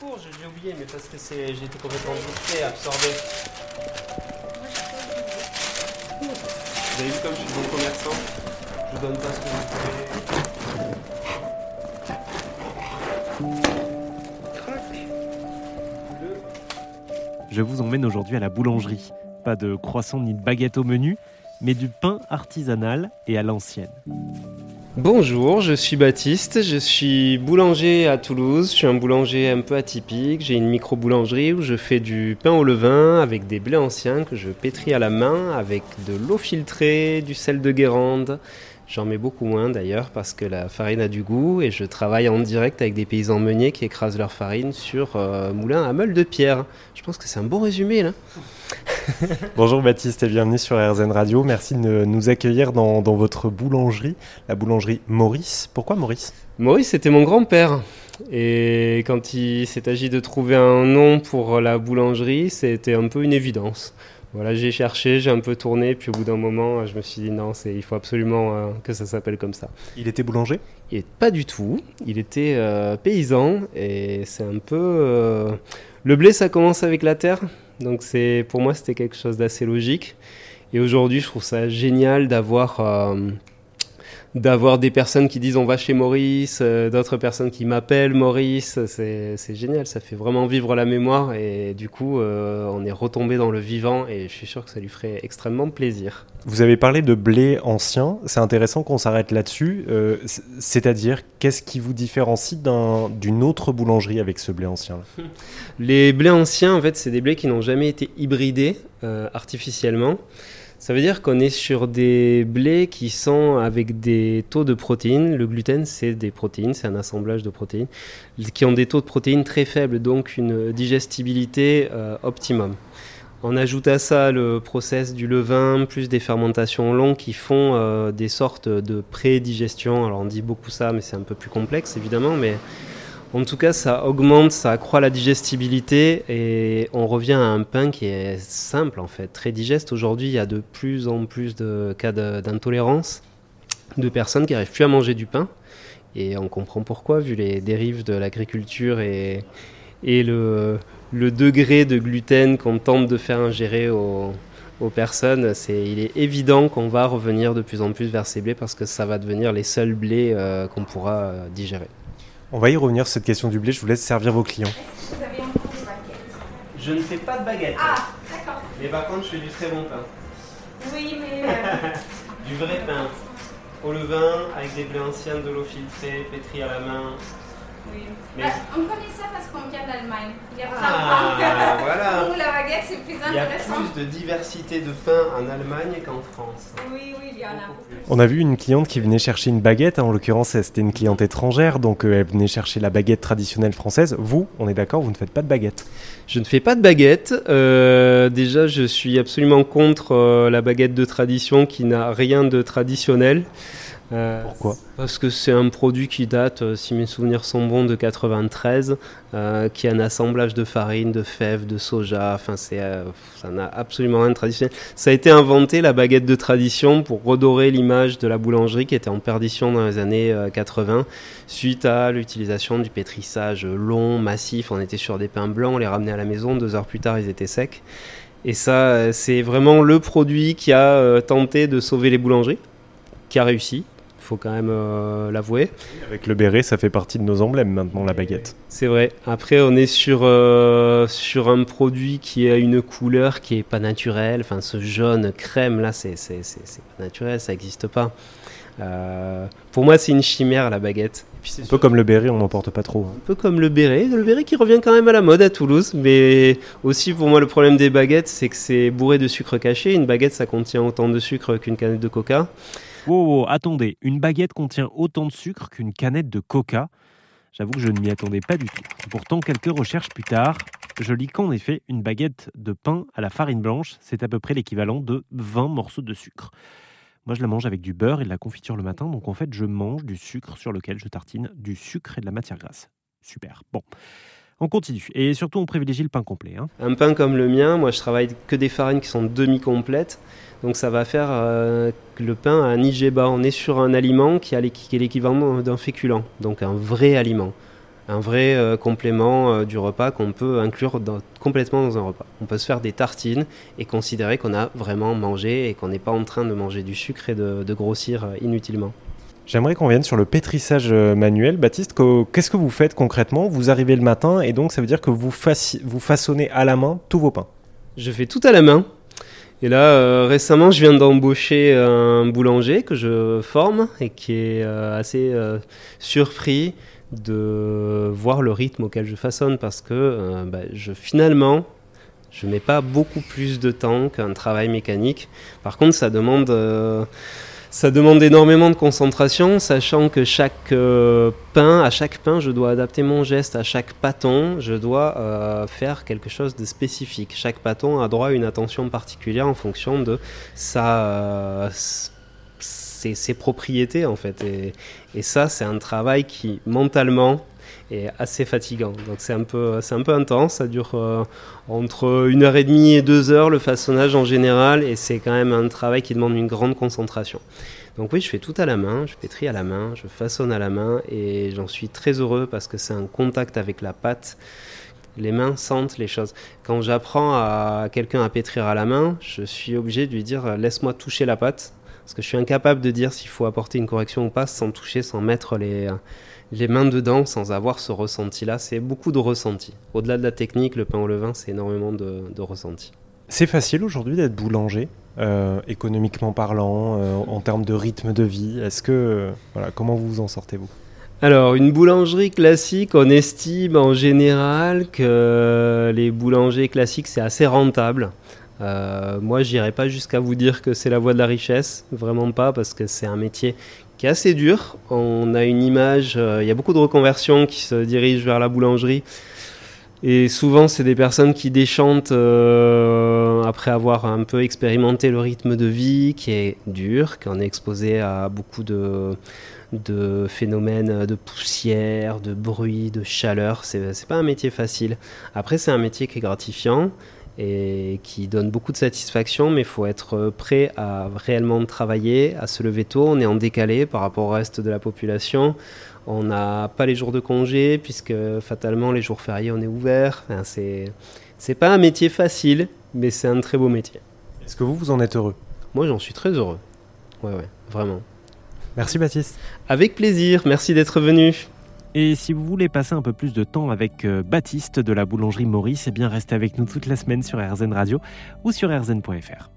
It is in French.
pour, j'ai oublié, mais parce que c'est, j'ai été complètement bouffé, absorbé. Vous avez vu comme je suis bon commerçant Je donne pas ce que vous voulez. Je vous emmène aujourd'hui à la boulangerie. Pas de croissant ni de baguette au menu, mais du pain artisanal et à l'ancienne. Bonjour, je suis Baptiste, je suis boulanger à Toulouse, je suis un boulanger un peu atypique, j'ai une micro-boulangerie où je fais du pain au levain avec des blés anciens que je pétris à la main avec de l'eau filtrée, du sel de Guérande. J'en mets beaucoup moins d'ailleurs parce que la farine a du goût et je travaille en direct avec des paysans meuniers qui écrasent leur farine sur euh, moulin à meule de pierre. Je pense que c'est un bon résumé là. Bonjour Baptiste et bienvenue sur RZN Radio. Merci de nous accueillir dans, dans votre boulangerie, la boulangerie Maurice. Pourquoi Maurice? Maurice, c'était mon grand-père. Et quand il s'est agi de trouver un nom pour la boulangerie, c'était un peu une évidence. Voilà, j'ai cherché, j'ai un peu tourné, puis au bout d'un moment, je me suis dit non, c'est, il faut absolument euh, que ça s'appelle comme ça. Il était boulanger? Et pas du tout, il était euh, paysan, et c'est un peu... euh, Le blé, ça commence avec la terre, donc c'est, pour moi, c'était quelque chose d'assez logique. Et aujourd'hui, je trouve ça génial d'avoir... d'avoir des personnes qui disent on va chez Maurice, euh, d'autres personnes qui m'appellent Maurice, c'est génial, ça fait vraiment vivre la mémoire et du coup euh, on est retombé dans le vivant et je suis sûr que ça lui ferait extrêmement plaisir. Vous avez parlé de blé ancien. C'est intéressant qu'on s'arrête là-dessus. Euh, C'est-à-dire, qu'est-ce qui vous différencie d'un- d'une autre boulangerie avec ce blé ancien? Là Les blés anciens en fait c'est des blés qui n'ont jamais été hybridés artificiellement. Ça veut dire qu'on est sur des blés qui sont avec des taux de protéines. Le gluten, c'est des protéines, c'est un assemblage de protéines qui ont des taux de protéines très faibles, donc une digestibilité euh, optimum. On ajoute à ça le process du levain, plus des fermentations longues qui font euh, des sortes de pré-digestion. Alors on dit beaucoup ça, mais c'est un peu plus complexe évidemment, mais en tout cas, ça augmente, ça accroît la digestibilité et on revient à un pain qui est simple en fait, très digeste. Aujourd'hui, il y a de plus en plus de cas d'intolérance, de personnes qui n'arrivent plus à manger du pain. Et on comprend pourquoi, vu les dérives de l'agriculture et, le, degré de gluten qu'on tente de faire ingérer aux, personnes. Il est évident qu'on va revenir de plus en plus vers ces blés parce que ça va devenir les seuls blés euh, qu'on pourra euh, digérer. On va y revenir sur cette question du blé. Je vous laisse servir vos clients. Vous avez encore des baguettes? Je ne fais pas de baguette. Ah, d'accord. Mais par contre, je fais du très bon pain. Oui, mais euh, Du vrai pain. Au levain, avec des blés anciens, de l'eau filtrée, pétri à la main. oui. Mais- Ah, on connaît ça parce qu'on vient d'Allemagne. Il y a plein Ah, pains. voilà. Nous, la baguette, c'est plus Il y a intéressant. plus de diversité de pain en Allemagne qu'en France. Oui, oui, il y en a beaucoup. On a vu une cliente qui venait chercher une baguette. hein, En l'occurrence, c'était une cliente étrangère, donc euh, elle venait chercher la baguette traditionnelle française. Vous, on est d'accord, vous ne faites pas de baguette. Je ne fais pas de baguette. Euh, déjà, je suis absolument contre euh, la baguette de tradition qui n'a rien de traditionnel. Euh, Pourquoi Parce que c'est un produit qui date, euh, si mes souvenirs sont bons, de 93, euh, qui a un assemblage de farine, de fèves, de soja. Enfin, c'est, euh, ça n'a absolument rien de traditionnel. Ça a été inventé, la baguette de tradition, pour redorer l'image de la boulangerie qui était en perdition dans les années euh, 80, suite à l'utilisation du pétrissage long, massif. On était sur des pains blancs, on les ramenait à la maison, deux heures plus tard, ils étaient secs. Et ça, c'est vraiment le produit qui a euh, tenté de sauver les boulangeries, qui a réussi. Il faut quand même euh, l'avouer. Avec le béret, ça fait partie de nos emblèmes maintenant, la baguette. C'est vrai. Après, on est sur, euh, sur un produit qui a une couleur qui est pas naturelle. Enfin, ce jaune crème là, c'est pas naturel, ça n'existe pas. Euh, pour moi, c'est une chimère la baguette. Puis, Un peu comme le béret, on n'en porte pas trop. hein. un peu comme le béret. Le béret qui revient quand même à la mode à Toulouse. Mais aussi, pour moi, le problème des baguettes, c'est que c'est bourré de sucre caché. Une baguette, ça contient autant de sucre qu'une canette de coca. Wow, attendez, une baguette contient autant de sucre qu'une canette de coca. J'avoue que je ne m'y attendais pas du tout. Pourtant, quelques recherches plus tard, je lis qu'en effet, une baguette de pain à la farine blanche, c'est à peu près l'équivalent de 20 morceaux de sucre. Moi, je la mange avec du beurre et de la confiture le matin, donc en fait, je mange du sucre sur lequel je tartine du sucre et de la matière grasse. Super. Bon, on continue. Et surtout, on privilégie le pain complet. hein. Un pain comme le mien, moi je travaille que des farines qui sont demi-complètes, donc ça va faire euh, le pain à un IG bas. On est sur un aliment qui, a est l'équivalent d'un féculent, donc un vrai aliment. un vrai euh, complément euh, du repas qu'on peut inclure complètement dans un repas. On peut se faire des tartines et considérer qu'on a vraiment mangé et qu'on n'est pas en train de manger du sucre et de, grossir inutilement. J'aimerais qu'on vienne sur le pétrissage euh, manuel. Baptiste, qu'est-ce que vous faites concrètement? Vous arrivez le matin et donc ça veut dire que vous, façonnez à la main tous vos pains. Je fais tout à la main. Et là, euh, récemment, je viens d'embaucher un boulanger que je forme et qui est euh, assez euh, surpris de voir le rythme auquel je façonne parce que euh, bah, je, finalement, je mets pas beaucoup plus de temps qu'un travail mécanique. Par contre, ça demande, euh, ça demande énormément de concentration, sachant que chaque euh, pain, à chaque pain, je dois adapter mon geste. À chaque pâton, je dois euh, faire quelque chose de spécifique. Chaque pâton a droit à une attention particulière en fonction de euh, ses, propriétés, en fait. Et ça, c'est un travail qui, mentalement, est assez fatigant. Donc c'est un peu, c'est un peu intense. Ça dure euh, entre une heure et demie et deux heures le façonnage en général, et c'est quand même un travail qui demande une grande concentration. Donc oui, je fais tout à la main, je pétris à la main, je façonne à la main, et j'en suis très heureux parce que c'est un contact avec la pâte. Les mains sentent les choses. Quand j'apprends à quelqu'un à pétrir à la main, je suis obligé de lui dire euh, laisse-moi toucher la pâte, parce que je suis incapable de dire s'il faut apporter une correction ou pas sans toucher, sans mettre les, les mains dedans, sans avoir ce ressenti-là. C'est beaucoup de ressenti. Au-delà de la technique, le pain au levain, c'est énormément de, de ressenti. C'est facile aujourd'hui d'être boulanger, euh, économiquement parlant, euh, en termes de rythme de vie. Est-ce que, euh, voilà, comment vous vous en sortez vous? Alors, une boulangerie classique, on estime en général que les boulangers classiques, c'est assez rentable. Euh, moi, j'irai pas jusqu'à vous dire que c'est la voie de la richesse, vraiment pas, parce que c'est un métier qui est assez dur. On a une image, euh, il y a beaucoup de reconversions qui se dirigent vers la boulangerie. Et souvent, c'est des personnes qui déchantent euh, après avoir un peu expérimenté le rythme de vie qui est dur, qu'on est exposé à beaucoup de, de phénomènes de poussière, de bruit, de chaleur. C'est c'est pas un métier facile. Après, c'est un métier qui est gratifiant et qui donne beaucoup de satisfaction, mais il faut être prêt à réellement travailler, à se lever tôt. On est en décalé par rapport au reste de la population. On n'a pas les jours de congé, puisque fatalement, les jours fériés, on est ouvert. Enfin, c'est c'est pas un métier facile, mais c'est un très beau métier. Est-ce que vous, vous en êtes heureux? Moi, j'en suis très heureux. Ouais, ouais, vraiment. Merci Baptiste. Avec plaisir, merci d'être venu. Et si vous voulez passer un peu plus de temps avec euh, Baptiste de la boulangerie Maurice, eh bien restez avec nous toute la semaine sur RZN Radio ou sur rzn.fr.